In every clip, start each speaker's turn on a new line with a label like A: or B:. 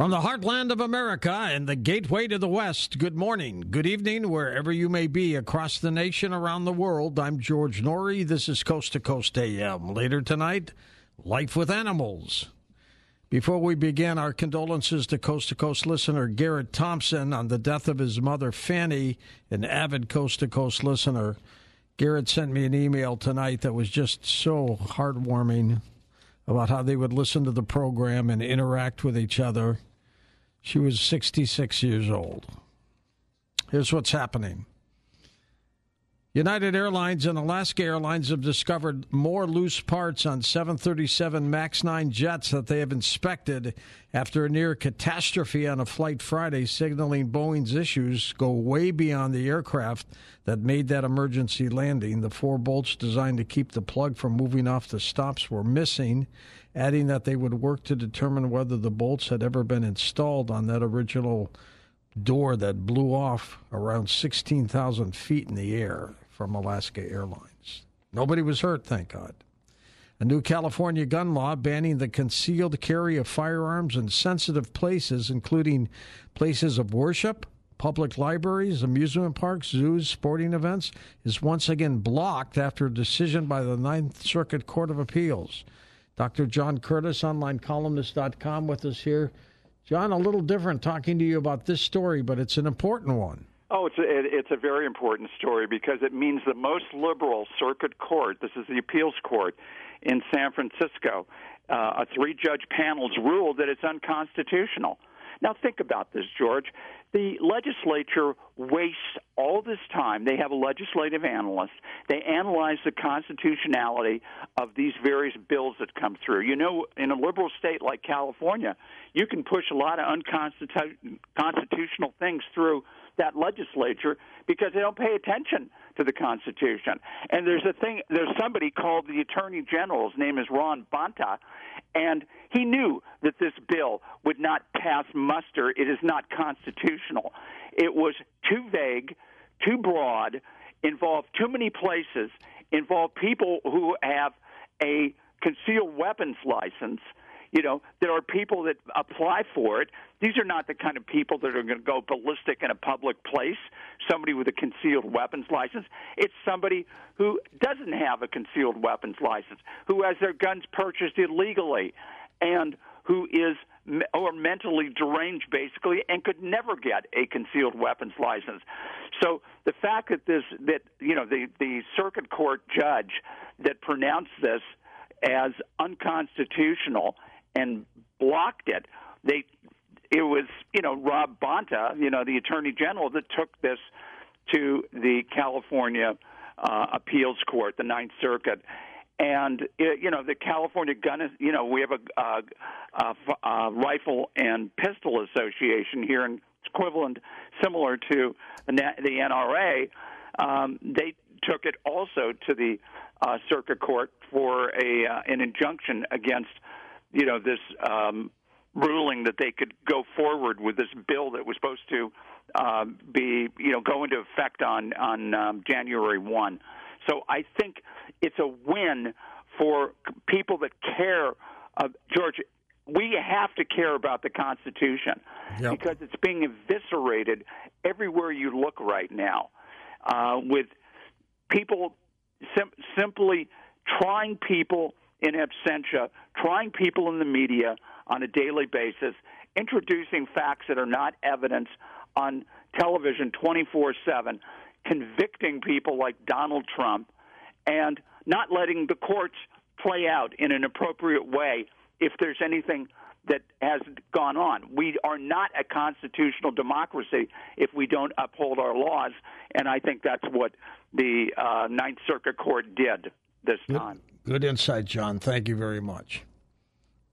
A: From the heartland of America and the gateway to the West, good morning, good evening, wherever you may be across the nation, around the world. I'm George Noory. This is Coast to Coast AM. Later tonight, Life with Animals. Before we begin, our condolences to Coast to Coast listener Garrett Thompson on the death of his mother, Fanny, an avid Coast to Coast listener. Garrett sent me an email tonight that was just so heartwarming about how they would listen to the program and interact with each other. She was 66 years old. Here's what's happening. United Airlines and Alaska Airlines have discovered more loose parts on 737 MAX 9 jets that they have inspected after a near catastrophe on a flight Friday, signaling Boeing's issues go way beyond the aircraft that made that emergency landing. The four bolts designed to keep the plug from moving off the stops were missing, adding that they would work to determine whether the bolts had ever been installed on that original door that blew off around 16,000 feet in the air from Alaska Airlines. Nobody was hurt, thank God. A new California gun law banning the concealed carry of firearms in sensitive places, including places of worship, public libraries, amusement parks, zoos, sporting events, is once again blocked after a decision by the Ninth Circuit Court of Appeals. Dr. John Curtis, onlinecolumnist.com, with us here. John, a little different talking to you about this story, but it's an important one.
B: Oh, it's a, it's a very important story because it means the most liberal circuit court, this is the appeals court in San Francisco, uh, a three judge panel's ruled that it's unconstitutional. Now, think about this, George. The legislature wastes all this time. They have a legislative analyst. They analyze the constitutionality of these various bills that come through. You know, in a liberal state like California, you can push a lot of unconstitutional things through that legislature because they don't pay attention to the Constitution. And there's a thing, there's somebody called the Attorney General. His name is Rob Bonta, and he knew that this bill would not pass muster. It is not constitutional. It was too vague, too broad, involved too many places, involved people who have a concealed weapons license you know, there are people that apply for it. These are not the kind of people that are going to go ballistic in a public place, somebody with a concealed weapons license. It's somebody who doesn't have a concealed weapons license, who has their guns purchased illegally, and who is or mentally deranged basically and could never get a concealed weapons license. So the fact that this that you know the the circuit court judge that pronounced this as unconstitutional and blocked it. They it was you know Rob Bonta, you know the Attorney General, that took this to the California uh, Appeals Court, the Ninth Circuit. And it, you know the California Gun, you know we have a, a, a, a Rifle and Pistol Association here, and it's equivalent, similar to the, the NRA. Um, they took it also to the uh, circuit court for a uh, an injunction against you know this um, ruling that they could go forward with this bill that was supposed to uh, be you know go into effect on on um, January one. So I think it's a win for people that care. Uh, George, we have to care about the Constitution yep. because it's being eviscerated everywhere you look right now, uh, with people sim- simply trying people in absentia, trying people in the media on a daily basis, introducing facts that are not evidence on television 24 7, convicting people like Donald Trump, and not letting the courts play out in an appropriate way if there's anything that has gone on. We are not a constitutional democracy if we don't uphold our laws, and I think that's what the uh, Ninth Circuit Court did this time.
A: Good insight, John. Thank you very much.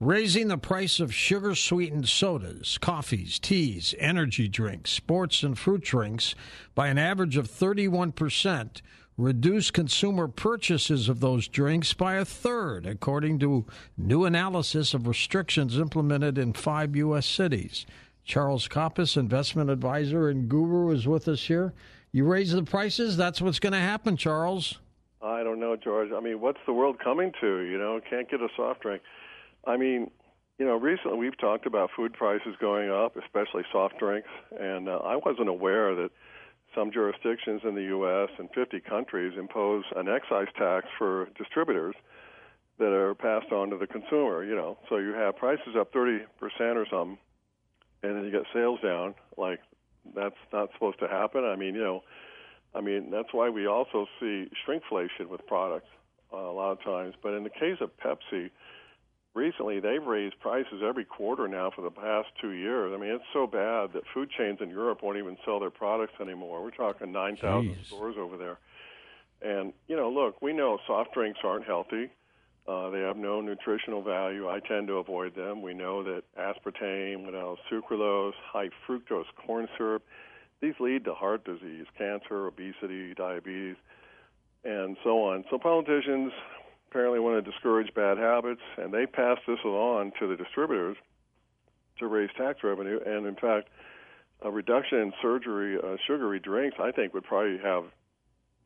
A: Raising the price of sugar sweetened sodas, coffees, teas, energy drinks, sports, and fruit drinks by an average of 31% reduced consumer purchases of those drinks by a third, according to new analysis of restrictions implemented in five U.S. cities. Charles Kopis, investment advisor and guru, is with us here. You raise the prices, that's what's going to happen, Charles.
C: I don't know, George. I mean, what's the world coming to? You know, can't get a soft drink. I mean, You know, recently we've talked about food prices going up, especially soft drinks, and uh, I wasn't aware that some jurisdictions in the U.S. and 50 countries impose an excise tax for distributors that are passed on to the consumer. You know, so you have prices up 30% or something, and then you get sales down. Like that's not supposed to happen. I mean, you know, I mean that's why we also see shrinkflation with products uh, a lot of times. But in the case of Pepsi, recently they've raised prices every quarter now for the past two years. I mean, it's so bad that food chains in Europe won't even sell their products anymore. We're talking 9,000 stores over there. And, you know, look, we know soft drinks aren't healthy. Uh, they have no nutritional value. I tend to avoid them. We know that aspartame, you know, sucralose, high fructose corn syrup, these lead to heart disease, cancer, obesity, diabetes, and so on. So politicians apparently want to discourage bad habits, and they pass this on to the distributors to raise tax revenue. And in fact, a reduction in surgery uh, sugary drinks, I think, would probably have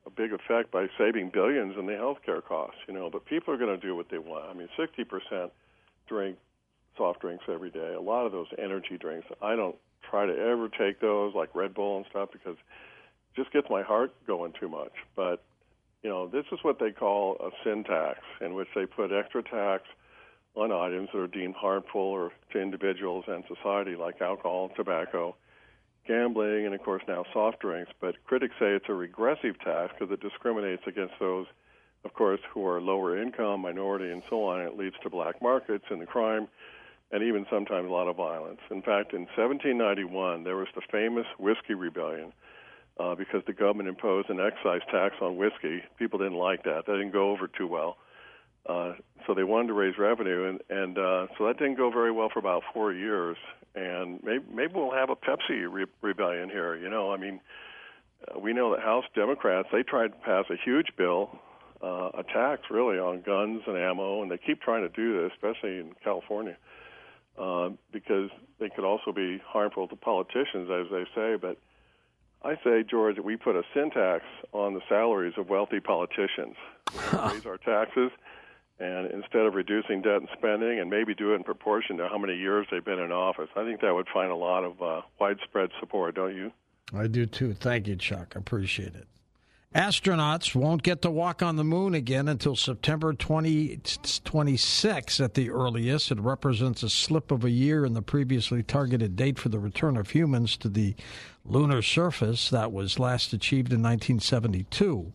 C: a big effect by saving billions in the healthcare costs, you know. But people are going to do what they want. I mean, 60% drink soft drinks every day. A lot of those energy drinks, I don't try to ever take those like Red Bull and stuff because it just gets my heart going too much. But you know, this is what they call a sin tax, in which they put extra tax on items that are deemed harmful or to individuals and society, like alcohol, tobacco, gambling, and of course now soft drinks. But critics say it's a regressive tax because it discriminates against those, of course, who are lower income, minority, and so on. It leads to black markets and the crime, and even sometimes a lot of violence. In fact, in 1791, there was the famous Whiskey Rebellion. Uh, because the government imposed an excise tax on whiskey, people didn't like that. That didn't go over too well. Uh, so they wanted to raise revenue, and and uh, so that didn't go very well for about four years. And maybe maybe we'll have a Pepsi re- rebellion here. You know, I mean, uh, we know that House Democrats they tried to pass a huge bill, uh, a tax really on guns and ammo, and they keep trying to do this, especially in California, uh, because they could also be harmful to politicians, as they say. But I say, George, that we put a sin tax on the salaries of wealthy politicians. raise our taxes and instead of reducing debt and spending and maybe do it in proportion to how many years they've been in office. I think that would find a lot of uh, widespread support, don't you?
A: I do too. Thank you, Chuck. I appreciate it. Astronauts won't get to walk on the moon again until September 2026 at the earliest. It represents a slip of a year in the previously targeted date for the return of humans to the lunar surface that was last achieved in 1972.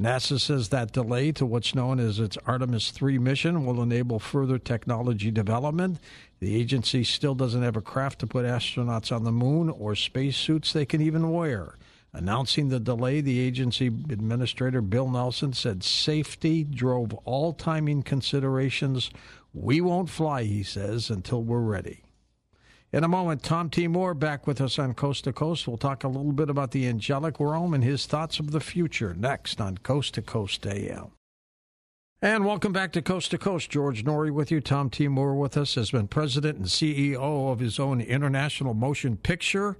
A: NASA says that delay to what's known as its Artemis 3 mission will enable further technology development. The agency still doesn't have a craft to put astronauts on the moon or spacesuits they can even wear. Announcing the delay, the agency administrator Bill Nelson said safety drove all timing considerations. We won't fly, he says, until we're ready. In a moment, Tom T. Moore back with us on Coast to Coast. We'll talk a little bit about the angelic realm and his thoughts of the future next on Coast to Coast AM. And welcome back to Coast to Coast. George Noory with you. Tom T. Moore with us has been president and CEO of his own international motion picture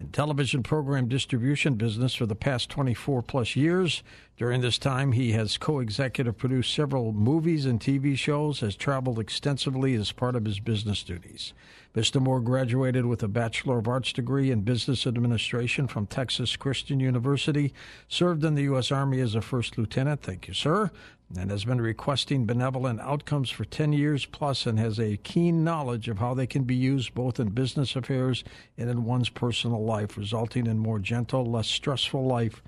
A: and television program distribution business for the past 24 plus years. During this time, he has co executive produced several movies and TV shows, has traveled extensively as part of his business duties. Mr. Moore graduated with a Bachelor of Arts degree in Business Administration from Texas Christian University, served in the U.S. Army as a first lieutenant. Thank you, sir. And has been requesting benevolent outcomes for 10 years plus and has a keen knowledge of how they can be used both in business affairs and in one's personal life, resulting in more gentle, less stressful life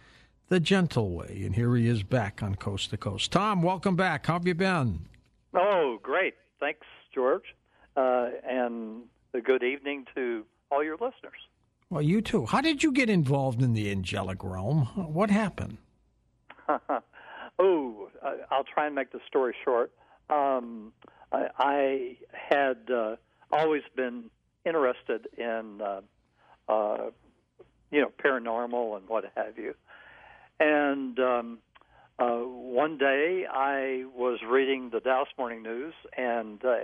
A: the gentle way. And here he is back on Coast to Coast. Tom, welcome back. How have you been?
D: Oh, great. Thanks, George. Uh, and a good evening to all your listeners.
A: Well, you too. How did you get involved in the angelic realm? What happened?
D: oh, I'll try and make the story short. Um, I, I, had uh, always been interested in, uh, uh, you know, paranormal and what have you. And um, uh, one day I was reading the Dallas Morning News and uh,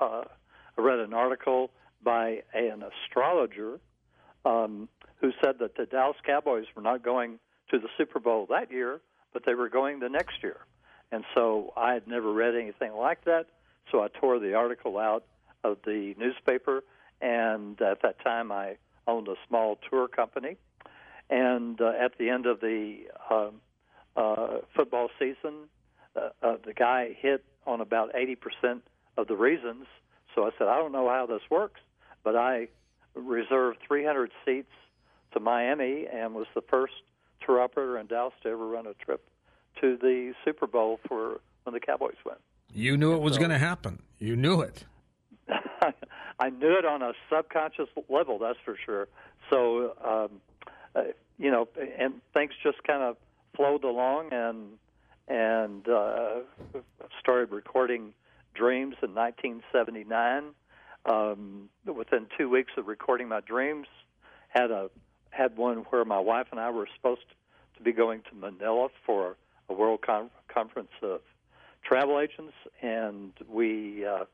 D: I read an article by an astrologer um, who said that the Dallas Cowboys were not going to the Super Bowl that year, but they were going the next year. And so I had never read anything like that, so I tore the article out of the newspaper, and at that time I owned a small tour company. And uh, at the end of the uh, uh, football season, uh, uh, the guy hit on about 80% of the reasons. So I said, I don't know how this works, but I reserved 300 seats to Miami and was the first tour operator in Dallas to ever run a trip to the Super Bowl for when the Cowboys went.
A: You knew it was so, going to happen. You knew it.
D: I knew it on a subconscious level, that's for sure. So, um, uh, you know, and things just kind of flowed along, and and uh, started recording Dreams in 1979. Um, within two weeks of recording my dreams, had a had one where my wife and I were supposed to be going to Manila for a world con- conference of travel agents, and we uh,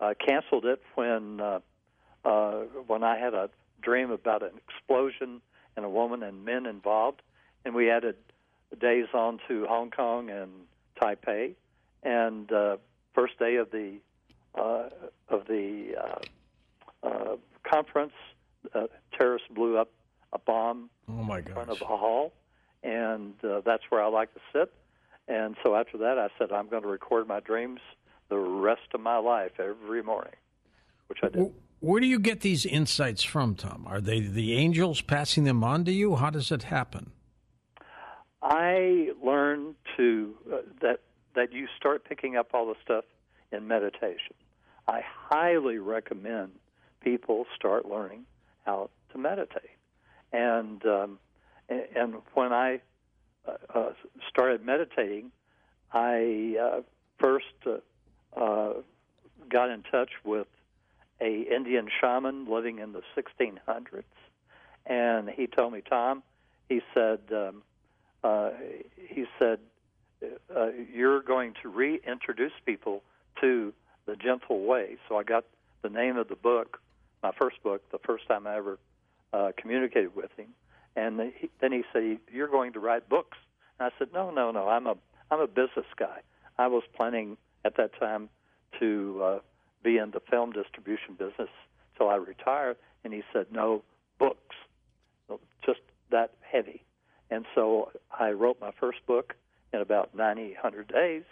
D: uh, canceled it when uh, uh, when I had a dream about an explosion and a woman and men involved, and we added days on to Hong Kong and Taipei, and uh, first day of the uh, of the uh, uh, conference, uh, terrorists blew up a bomb
A: oh my
D: in front of a hall, and uh, that's where I like to sit. And so after that, I said I'm going to record my dreams the rest of my life every morning, which I did.
A: Where do you get these insights from, Tom? Are they the angels passing them on to you? How does it happen?
D: I learned to uh, that that you start picking up all the stuff in meditation. I highly recommend people start learning how to meditate. And um, and when I uh, uh, started meditating, I uh, first uh, uh, got in touch with a Indian shaman living in the 1600s, and he told me, Tom, he said, um, uh, he said, you're going to reintroduce people to the gentle way. So I got the name of the book, my first book, the first time I ever uh, communicated with him, and he, then he said, "You're going to write books." And I said, "No, no, no. I'm a I'm a business guy. I was planning at that time to uh, be in the film distribution business till I retired. And he said, no, books, just that heavy. And so I wrote my first book in about 90, 100 days,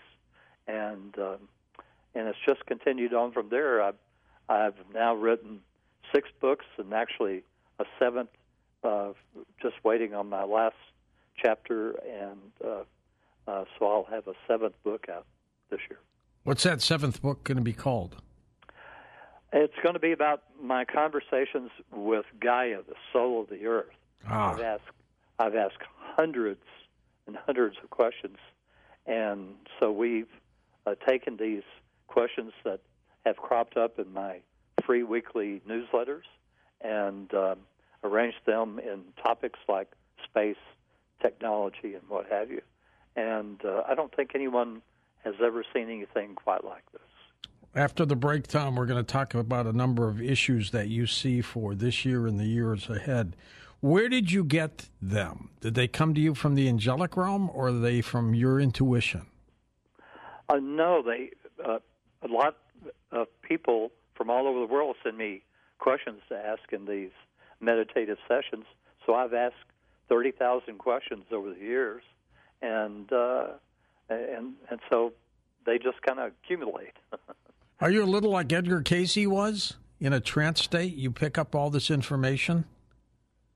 D: and um, and it's just continued on from there. I've I've now written six books, and actually a seventh, uh, just waiting on my last chapter, and uh, uh, so I'll have a seventh book out this year.
A: What's that seventh book going to be called?
D: It's going to be about my conversations with Gaia, the soul of the earth.
A: Ah.
D: I've asked, I've asked hundreds and hundreds of questions, and so we've uh, taken these questions that have cropped up in my free weekly newsletters and um, arranged them in topics like space, technology, and what have you. And uh, I don't think anyone has ever seen anything quite like this.
A: After the break, Tom, we're going to talk about a number of issues that you see for this year and the years ahead. Where did you get them? Did they come to you from the angelic realm, or are they from your intuition?
D: Uh, no, they. Uh, a lot of people from all over the world send me questions to ask in these meditative sessions. So I've asked thirty thousand questions over the years, and uh, and and so they just kind of accumulate.
A: Are you a little like Edgar Cayce was in a trance state? You pick up all this information.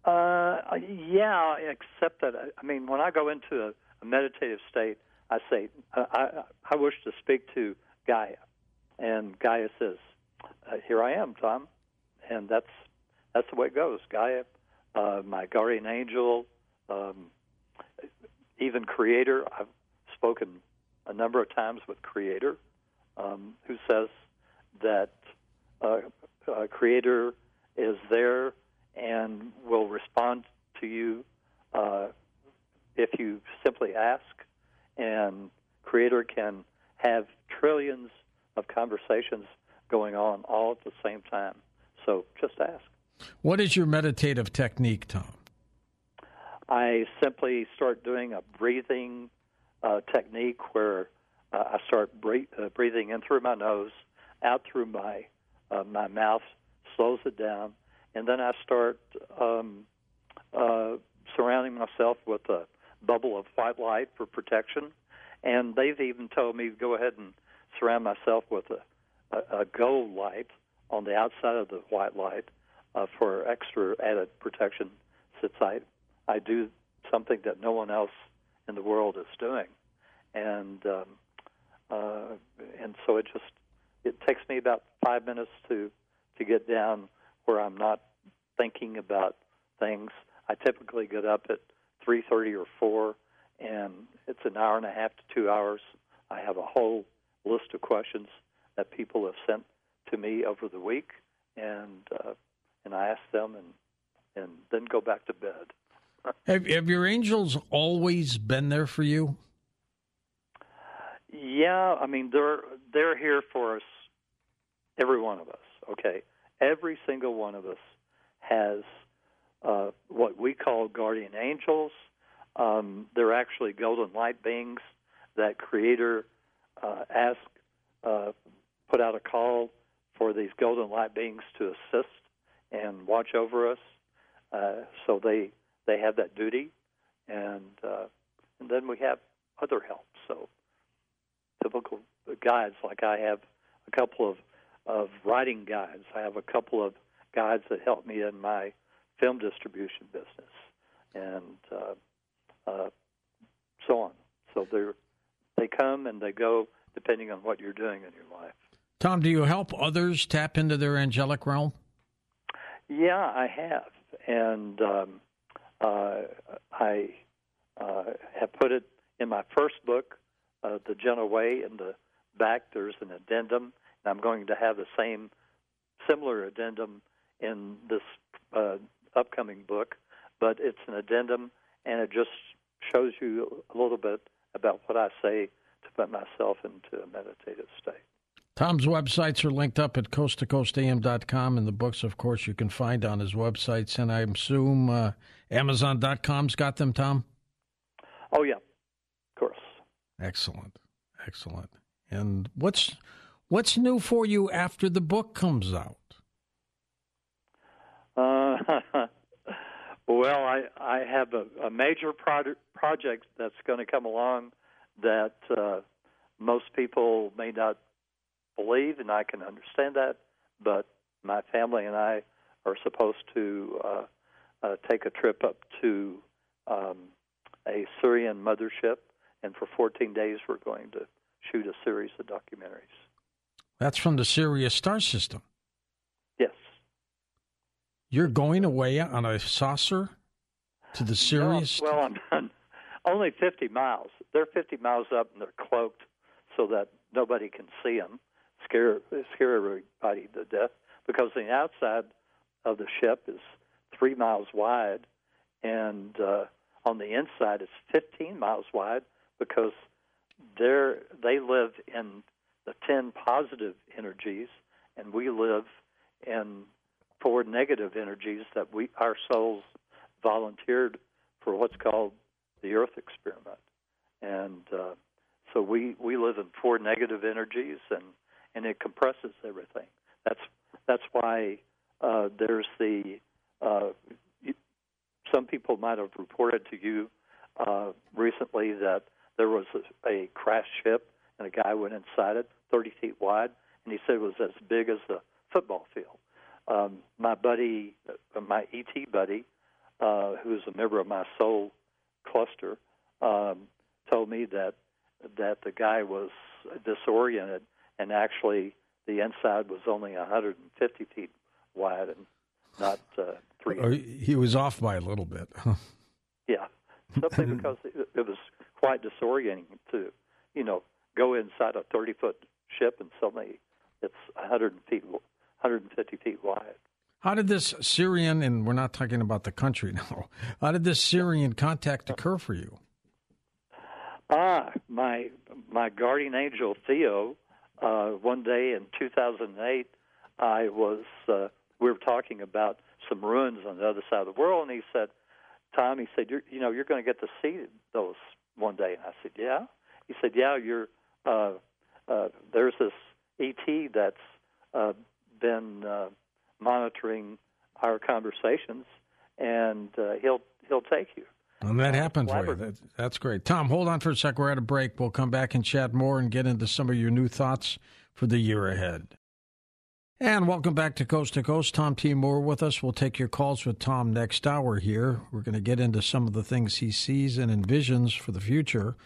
D: Uh, yeah, except that I mean, when I go into a, a meditative state, I say, uh, I, I wish to speak to Gaia, and Gaia says, uh, "Here I am, Tom," and that's that's the way it goes. Gaia, uh, my guardian angel, um, even Creator. I've spoken a number of times with Creator, um, who says that uh, uh, Creator is there and will respond to you uh, if you simply ask, and Creator can have trillions of conversations going on all at the same time. So just ask.
A: What is your meditative technique, Tom?
D: I simply start doing a breathing uh, technique where uh, I start breathe, uh, breathing in through my nose, out through my uh, my mouth slows it down, and then I start um, uh, surrounding myself with a bubble of white light for protection. And they've even told me to go ahead and surround myself with a, a, a gold light on the outside of the white light uh, for extra added protection since I, I do something that no one else in the world is doing. And um, uh, and so it just it takes me about five minutes to to get down where I'm not thinking about things. I typically get up at three thirty or four, and it's an hour and a half to two hours. I have a whole list of questions that people have sent to me over the week, and uh, and I ask them, and and then go back to bed.
A: have, have your angels always been there for you?
D: Yeah, I mean they're they're here for us, every one of us. Okay, every single one of us has uh, what we call guardian angels. Um, they're actually golden light beings that Creator uh, asked, uh, put out a call for these golden light beings to assist and watch over us. Uh, so they they have that duty, and uh, and then we have other help. So typical guides, like I have a couple of of writing guides. I have a couple of guides that help me in my film distribution business, and uh, uh, so on. So they they come and they go depending on what you're doing in your life.
A: Tom, do you help others tap into their angelic realm?
D: Yeah, I have, and um, uh, I uh, have put it in my first book, uh, The Gentle Way. In the back, there's an addendum, and I'm going to have the same similar addendum in this uh, upcoming book, but it's an addendum, and it just shows you a little bit about what I say to put myself into a meditative state.
A: Tom's websites are linked up at coasttocoastam.com, and the books, of course, you can find on his websites. And I assume uh, Amazon.com's got them, Tom?
D: Oh, yeah, of course.
A: Excellent. Excellent. And what's what's new for you after the book comes out?
D: Uh, well, I I have a, a major project project that's going to come along that uh, most people may not believe, and I can understand that. But my family and I are supposed to uh, uh, take a trip up to um, a Sirian mothership, and for 14 days we're going to shoot a series of documentaries.
A: That's from the Sirius star system.
D: Yes.
A: You're going away on a saucer to the Sirius?
D: No, well, I'm only 50 miles. They're 50 miles up and they're cloaked so that nobody can see them, scare everybody to death. Because the outside of the ship is three miles wide, and uh, on the inside it's 15 miles wide because they're they live in the 10 positive energies, and we live in four negative energies that we our souls volunteered for what's called the Earth experiment, and uh, so we we live in four negative energies, and and it compresses everything. That's that's why uh, there's the uh, some people might have reported to you uh, recently that there was a, a crashed ship and a guy went inside it, 30 feet wide, and he said it was as big as the football field. Um, my buddy, uh, my ET buddy, uh, who's a member of my soul cluster, um, told me that that the guy was disoriented and actually the inside was only 150 feet wide and not uh, three.
A: Or he was off by a little bit.
D: yeah, simply because it, it was quite disorienting to, you know, go inside a 30 foot ship and suddenly it's 100 feet, 150 feet wide.
A: How did this Sirian, and we're not talking about the country now, how did this Sirian contact occur for you?
D: Ah, my my guardian angel Theo. Uh, one day in 2008, I was uh, we were talking about some ruins on the other side of the world, and he said, "Tom," he said, you're, "You know, you're going to get to see those one day." And I said, "Yeah." He said, "Yeah, you're uh, uh, there's this ET that's uh, been uh, monitoring our conversations, and uh, he'll he'll take you.
A: And that happened for you. That, that's great. Tom, hold on for a sec. We're at a break. We'll come back and chat more and get into some of your new thoughts for the year ahead. And welcome back to Coast to Coast. Tom T. Moore with us. We'll take your calls with Tom next hour here. We're going to get into some of the things he sees and envisions for the future.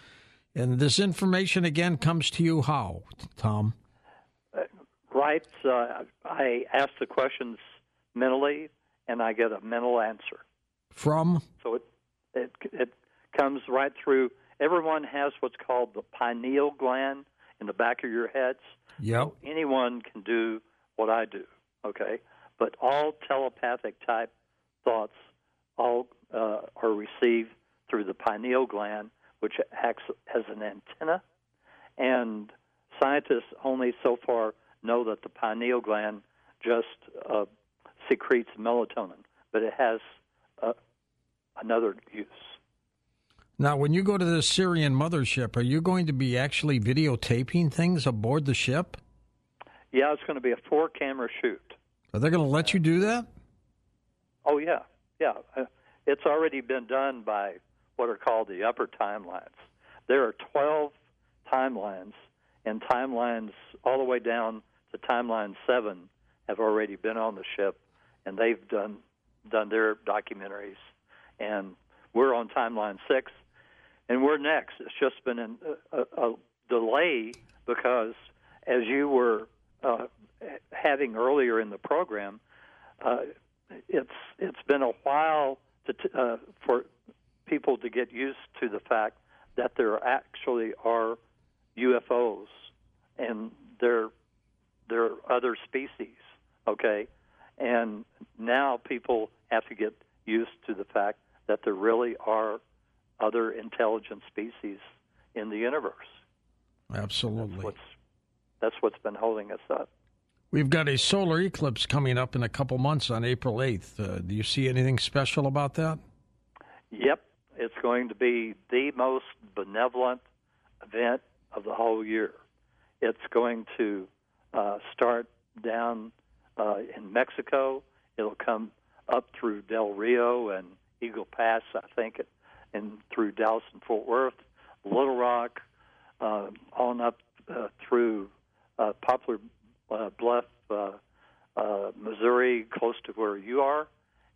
A: And this information again comes to you how, Tom?
D: Uh, right. Uh, I ask the questions mentally, and I get a mental answer.
A: From?
D: So it it it comes right through. Everyone has what's called the pineal gland in the back of your heads.
A: Yep.
D: So anyone can do what I do. Okay, but all telepathic type thoughts all uh, are received through the pineal gland, which acts as an antenna. And scientists only so far know that the pineal gland just uh, secretes melatonin, but it has another use.
A: Now, when you go to the Sirian mothership, are you going to be actually videotaping things aboard the ship?
D: Yeah, it's going to be a four camera shoot.
A: Are they going to let you do that?
D: Oh, yeah. Yeah. Uh, it's already been done by what are called the upper timelines. There are 12 timelines, and timelines all the way down to timeline 7 have already been on the ship, and they've done done their documentaries. And we're on timeline 6, and we're next. It's just been an, a, a delay because, as you were uh, having earlier in the program, uh, it's it's been a while to uh, for people to get used to the fact that there actually are UFOs and there are other species. Okay, and now people have to get used to the fact that there really are other intelligent species in the universe.
A: Absolutely.
D: That's what's, that's what's been holding us up.
A: We've got a solar eclipse coming up in a couple months on April 8th. Uh, do you see anything special about that?
D: Yep. It's going to be the most benevolent event of the whole year. It's going to uh, start down uh, in Mexico. It'll come up through Del Rio and Eagle Pass, I think, and through Dallas and Fort Worth, Little Rock, uh, on up uh, through uh, Poplar uh, Bluff, uh, uh, Missouri, close to where you are,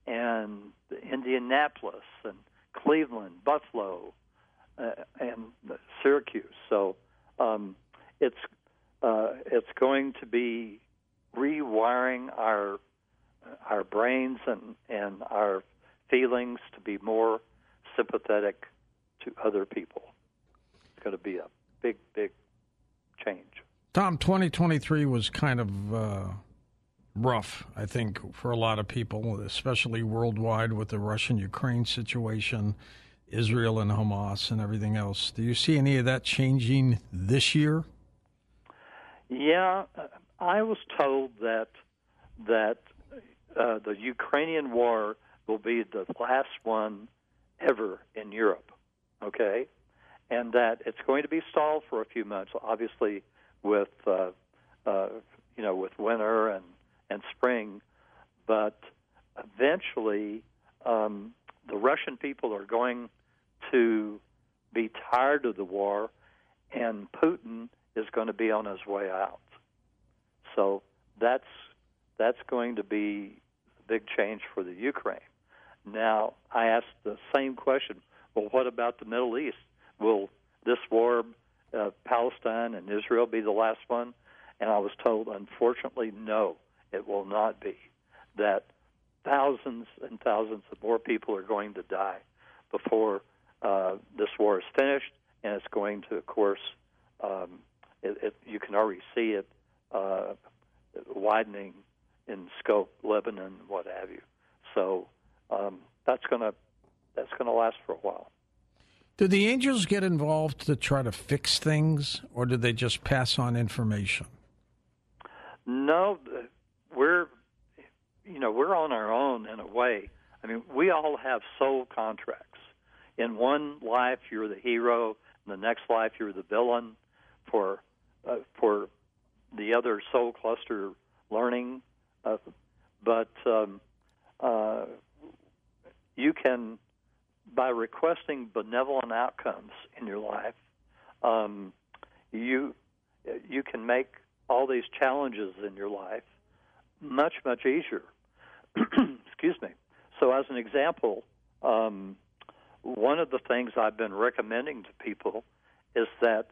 D: and Indianapolis and Cleveland, Buffalo, uh, and Syracuse. So um, it's uh, it's going to be rewiring our our brains and and our feelings to be more sympathetic to other people. It's going to be a big, big change.
A: Tom, 2023 was kind of uh, rough, I think, for a lot of people, especially worldwide with the Russian Ukraine situation, Israel and Hamas, and everything else. Do you see any of that changing this year?
D: Yeah, I was told that that uh, the Ukrainian war will be the last one ever in Europe. Okay, and that it's going to be stalled for a few months, obviously with uh, uh, you know with winter and and spring, but eventually um, the Russian people are going to be tired of the war, and Putin is going to be on his way out. So that's that's going to be a big change for the Ukraine. Now, I asked the same question. Well, what about the Middle East? Will this war, uh, Palestine and Israel, be the last one? And I was told, unfortunately, no, it will not be. That thousands and thousands of more people are going to die before uh, this war is finished, and it's going to, of course, um, it, it, you can already see it uh, widening in scope, Lebanon, what have you. So um, that's going to that's going to last for a while.
A: Do the angels get involved to try to fix things, or do they just pass on information?
D: No, we're you know we're on our own in a way. I mean, we all have soul contracts. In one life, you're the hero. In the next life, you're the villain. For uh, for the other soul cluster learning, uh, but um, uh, you can, by requesting benevolent outcomes in your life, um, you you can make all these challenges in your life much much easier. Excuse me. So, as an example, um, one of the things I've been recommending to people is that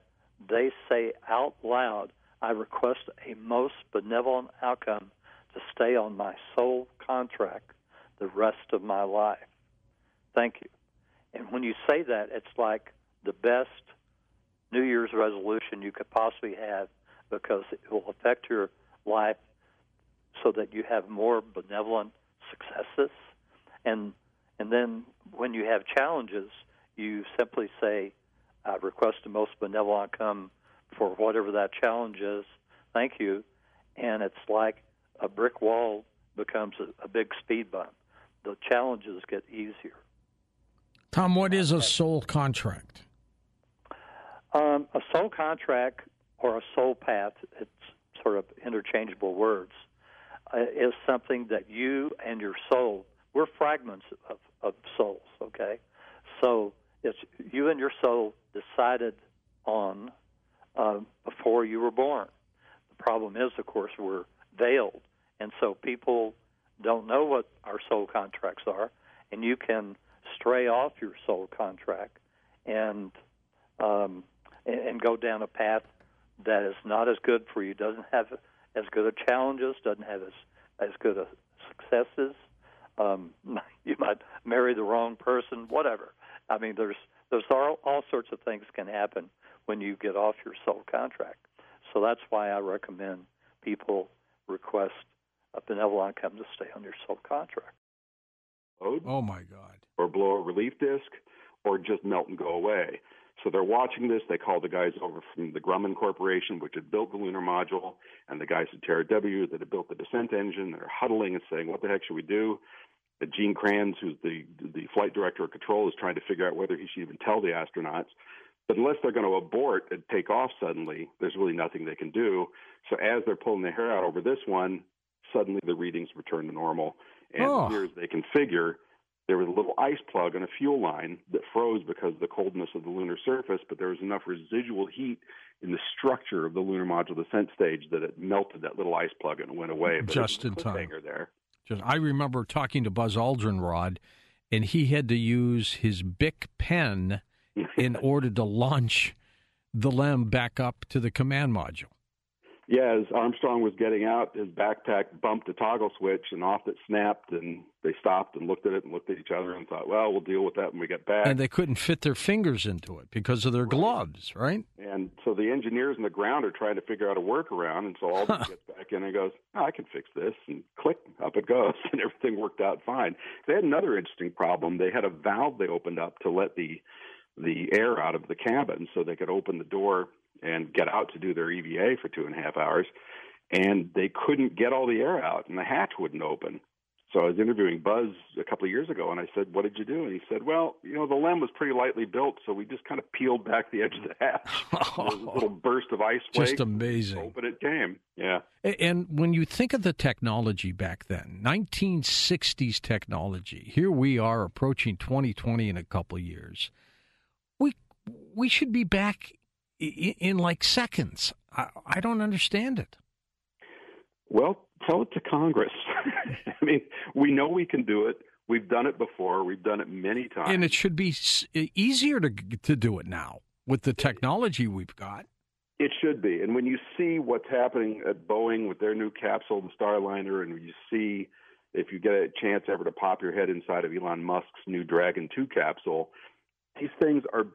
D: they say out loud, I request a most benevolent outcome to stay on my soul contract the rest of my life. Thank you. And when you say that, it's like the best New Year's resolution you could possibly have because it will affect your life so that you have more benevolent successes. And and then when you have challenges, you simply say, I request the most benevolent outcome for whatever that challenge is. Thank you. And it's like a brick wall becomes a, a big speed bump. The challenges get easier.
A: Tom, what is a soul contract?
D: Um, a soul contract or a soul path, it's sort of interchangeable words, uh, is something that you and your soul, we're fragments of, of souls, okay? So it's you and your soul decided on uh, before you were born. The problem is, of course, we're veiled, and so people don't know what our soul contracts are, and you can stray off your soul contract and um, and, and go down a path that is not as good for you. Doesn't have as good of challenges. Doesn't have as as good of successes. Um, you might marry the wrong person. Whatever. I mean, there's there's all, all sorts of things can happen when you get off your soul contract. So that's why I recommend people request a benevolent outcome to stay on your soul contract.
A: Oh my God!
E: Or blow a relief disc, or just melt and go away. So they're watching this. They call the guys over from the Grumman Corporation, which had built the lunar module, and the guys at TRW that had built the descent engine. They're huddling and saying, "What the heck should we do?" Gene Kranz, who's the the flight director of control, is trying to figure out whether he should even tell the astronauts. But unless they're going to abort and take off suddenly, there's really nothing they can do. So as they're pulling their hair out over this one, suddenly the readings return to normal. And
A: Oh.
E: as near as they can figure, there was a little ice plug on a fuel line that froze because of the coldness of the lunar surface, but there was enough residual heat in the structure of the lunar module descent stage that it melted that little ice plug and went away. But
A: Just in time.
E: There.
A: Just, I remember talking to Buzz Aldrin, Rod, and he had to use his Bic pen in order to launch the LEM back up to the command module.
E: Yeah, as Armstrong was getting out, his backpack bumped a toggle switch and off it snapped, and they stopped and looked at it and looked at each other and thought, well, we'll deal with that when we get back.
A: And they couldn't fit their fingers into it because of their gloves, right?
E: And so the engineers on the ground are trying to figure out a workaround. And so Aldrin gets back in and goes, oh, I can fix this. And click, up it goes. And everything worked out fine. They had another interesting problem. They had a valve they opened up to let the the air out of the cabin so they could open the door and get out to do their EVA for two and a half hours. And they couldn't get all the air out, and the hatch wouldn't open. So I was interviewing Buzz a couple of years ago, and I said, "What did you do?" And he said, "Well, you know, the LEM was pretty lightly built, so we just kind of peeled back the edge of the hatch. There was a little burst of ice
A: Just
E: wake,
A: amazing.
E: open it came. Yeah,
A: And when you think of the technology back then, 1960s technology, here we are approaching 2020 in a couple of years. We we should be back in like seconds. I, I don't understand it.
E: Well, tell it to Congress. I mean, we know we can do it. We've done it before. We've done it many times.
A: And it should be easier to to do it now with the technology we've got.
E: It should be. And when you see what's happening at Boeing with their new capsule, the Starliner, and you see if you get a chance ever to pop your head inside of Elon Musk's new Dragon 2 capsule, these things are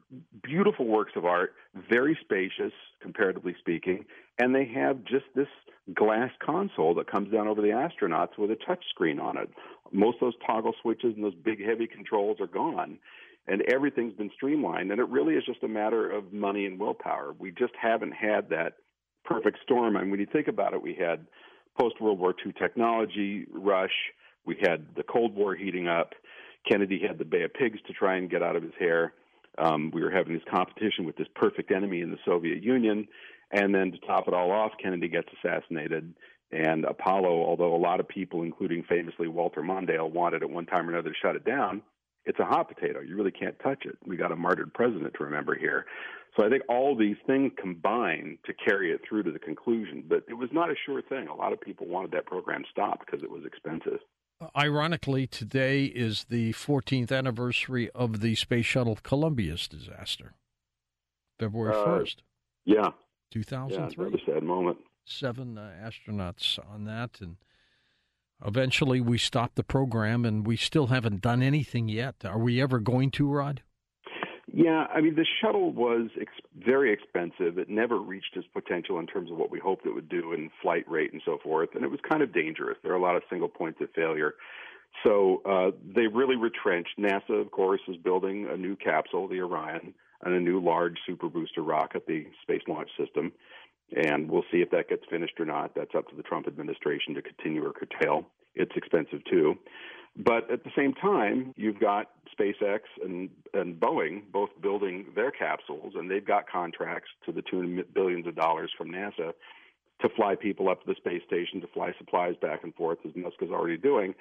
E: beautiful works of art, very spacious, comparatively speaking, and they have just this glass console that comes down over the astronauts with a touch screen on it. Most of those toggle switches and those big heavy controls are gone and everything's been streamlined. And it really is just a matter of money and willpower. We just haven't had that perfect storm. And when you think about it, we had post World War II technology rush, we had the Cold War heating up. Kennedy had the Bay of Pigs to try and get out of his hair. Um, we were having this competition with this perfect enemy in the Soviet Union. And then to top it all off, Kennedy gets assassinated. And Apollo, although a lot of people, including famously Walter Mondale, wanted at one time or another to shut it down, it's a hot potato. You really can't touch it. We got a martyred president to remember here. So I think all these things combine to carry it through to the conclusion. But it was not a sure thing. A lot of people wanted that program stopped because it was expensive.
A: Ironically, today is the 14th anniversary of the Space Shuttle Columbia's disaster, February uh, 1st.
E: Yeah.
A: 2003.
E: Yeah, a sad moment.
A: Seven uh, astronauts on that. And eventually we stopped the program, and we still haven't done anything yet. Are we ever going to, Rod?
E: Yeah, I mean, the shuttle was ex- very expensive. It never reached its potential in terms of what we hoped it would do in flight rate and so forth. And it was kind of dangerous. There are a lot of single points of failure. So uh, they really retrenched. NASA, of course, is building a new capsule, the Orion, and a new large super booster rocket, the Space Launch System. And we'll see if that gets finished or not. That's up to the Trump administration to continue or curtail. It's expensive too. But at the same time, you've got SpaceX and, and Boeing both building their capsules, and they've got contracts to the tune of billions of dollars from NASA to fly people up to the space station, to fly supplies back and forth, as Musk is already doing.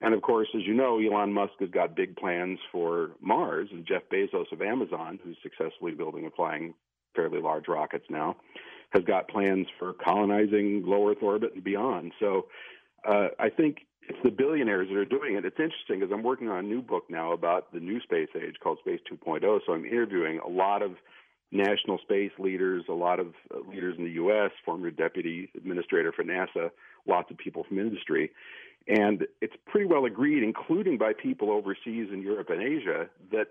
E: And of course, as you know, Elon Musk has got big plans for Mars, and Jeff Bezos of Amazon, who's successfully building and flying fairly large rockets now, has got plans for colonizing low Earth orbit and beyond. So uh, I think it's the billionaires that are doing it. It's interesting because I'm working on a new book now about the new space age called Space 2.0. So I'm interviewing a lot of national space leaders, a lot of uh, leaders in the U.S., former deputy administrator for NASA, lots of people from industry. And it's pretty well agreed, including by people overseas in Europe and Asia, that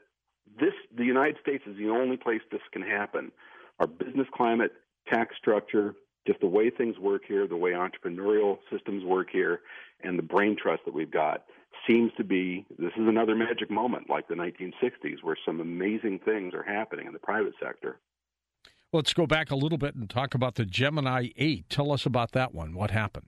E: this the United States is the only place this can happen. Our business climate, tax structure, just the way things work here, the way entrepreneurial systems work here, and the brain trust that we've got seems to be this is another magic moment like the 1960s where some amazing things are happening in the private sector.
A: Let's go back a little bit and talk about the Gemini 8. Tell us about that one. What happened?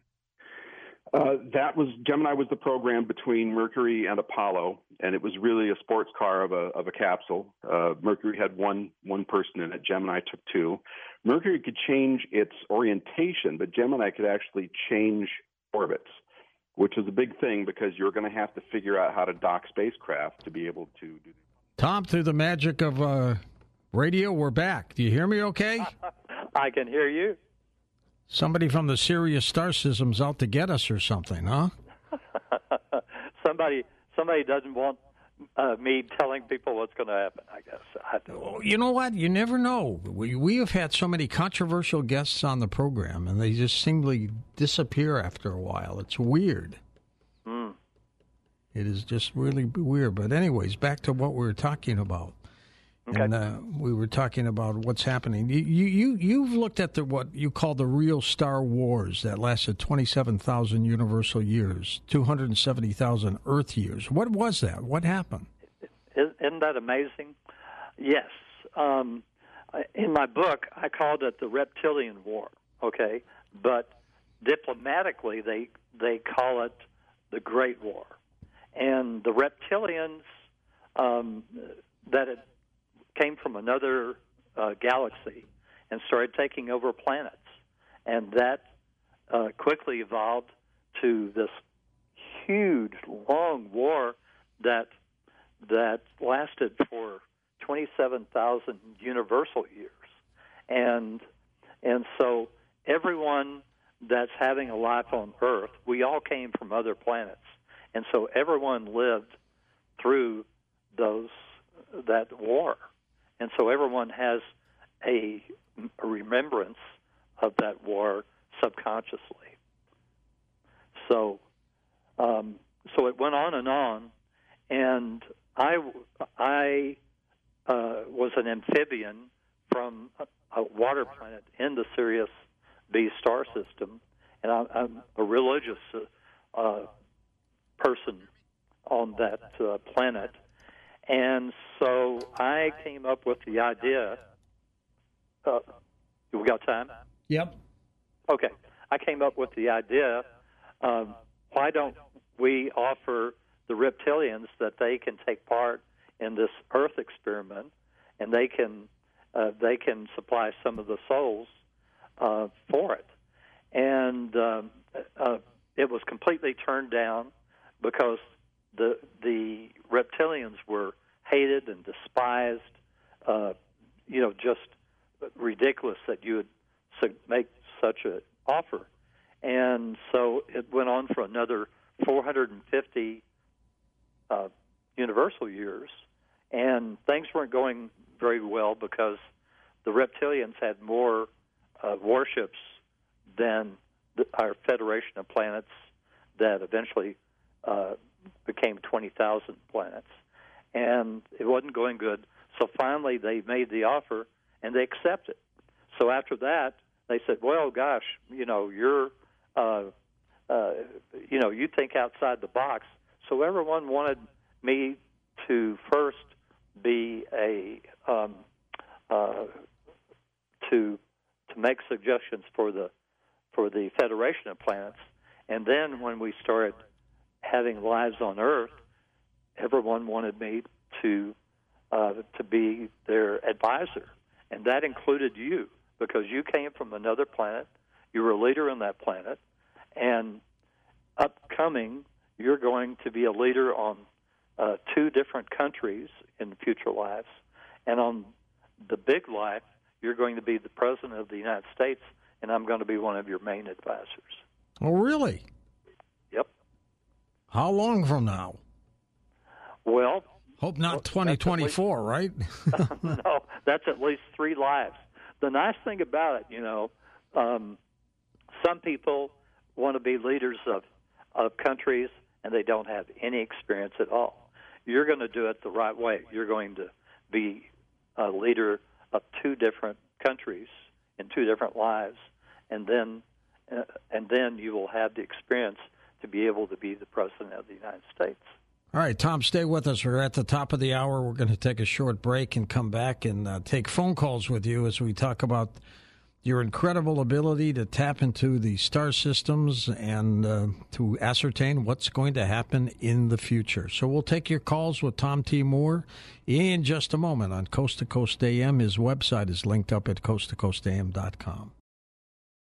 E: Uh, that was Gemini was the program between Mercury and Apollo, and it was really a sports car of a of a capsule. Uh, Mercury had one one person in it. Gemini took two. Mercury could change its orientation, but Gemini could actually change orbits, which is a big thing because you're going to have to figure out how to dock spacecraft to be able to do.
A: Tom, through the magic of uh, radio, we're back. Do you hear me? Okay.
D: I can hear you.
A: Somebody from the Sirius Star System's out to get us or something, huh?
D: somebody somebody doesn't want uh, me telling people what's going to happen. I guess. I
A: oh, you know what? You never know. We we have had so many controversial guests on the program, and they just seemingly disappear after a while. It's weird.
D: Mm.
A: It is just really weird. But anyways, back to what we were talking about. Okay. And uh, we were talking about what's happening. You you you've looked at the what you call the real Star Wars that lasted twenty seven thousand universal years, two hundred and seventy thousand Earth years. What was that? What happened?
D: Isn't that amazing? Yes. Um, in my book, I called it the Reptilian War. Okay, but diplomatically, they they call it the Great War, and the reptilians um, that it came from another uh, galaxy and started taking over planets. And that uh, quickly evolved to this huge, long war that that lasted for 27,000 universal years. And and so everyone that's having a life on Earth, we all came from other planets. And so everyone lived through those that war. And so everyone has a, a remembrance of that war subconsciously. So, um, so it went on and on, and I, I uh, was an amphibian from a, a water planet in the Sirius B star system, and I, I'm a religious uh, person on that uh, planet. And so I came up with the idea. Uh, we got time?
A: Yep.
D: Okay. I came up with the idea. Um, why don't we offer the reptilians that they can take part in this Earth experiment, and they can uh, they can supply some of the souls uh, for it. and um, uh, it was completely turned down because the the reptilians were hated and despised. Uh, you know, just ridiculous that you would make such an offer. And so it went on for another 450 uh, universal years, and things weren't going very well because the reptilians had more uh, warships than the, our Federation of Planets that eventually uh, became 20,000 planets. And it wasn't going good. So finally, they made the offer and they accepted. So after that, they said, "Well, gosh, you know, you're, uh, uh, you know, you think outside the box." So everyone wanted me to first be a um, uh, to to make suggestions for the for the Federation of Planets, and then when we started having lives on Earth, everyone wanted me to uh, to be their advisor, and that included you because you came from another planet. You were a leader on that planet, and upcoming, you're going to be a leader on uh, two different countries in future lives, and on the big life, you're going to be the president of the United States, and I'm going to be one of your main advisors.
A: Oh, really? How long from now?
D: Well,
A: hope not 2024, right?
D: no, that's at least three lives. The nice thing about it, you know, um, some people want to be leaders of of countries and they don't have any experience at all. You're going to do it the right way. You're going to be a leader of two different countries in two different lives, and then uh, and then you will have the experience to be able to be the president of the United States.
A: All right, Tom, stay with us. We're at the top of the hour. We're going to take a short break and come back and uh, take phone calls with you as we talk about your incredible ability to tap into the star systems and uh, to ascertain what's going to happen in the future. So we'll take your calls with Tom T. Moore in just a moment on Coast to Coast AM. His website is linked up at coasttocoastam.com.